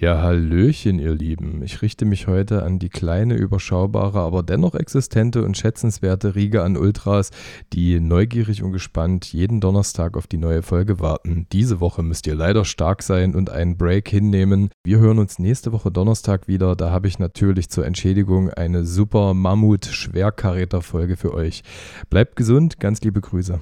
Ja, Hallöchen, ihr Lieben. Ich richte mich heute an die kleine, überschaubare, aber dennoch existente und schätzenswerte Riege an Ultras, die neugierig und gespannt jeden Donnerstag auf die neue Folge warten. Diese Woche müsst ihr leider stark sein und einen Break hinnehmen. Wir hören uns nächste Woche Donnerstag wieder. Da habe ich natürlich zur Entschädigung eine super Mammut-Schwerkaräter-Folge für euch. Bleibt gesund, ganz liebe Grüße.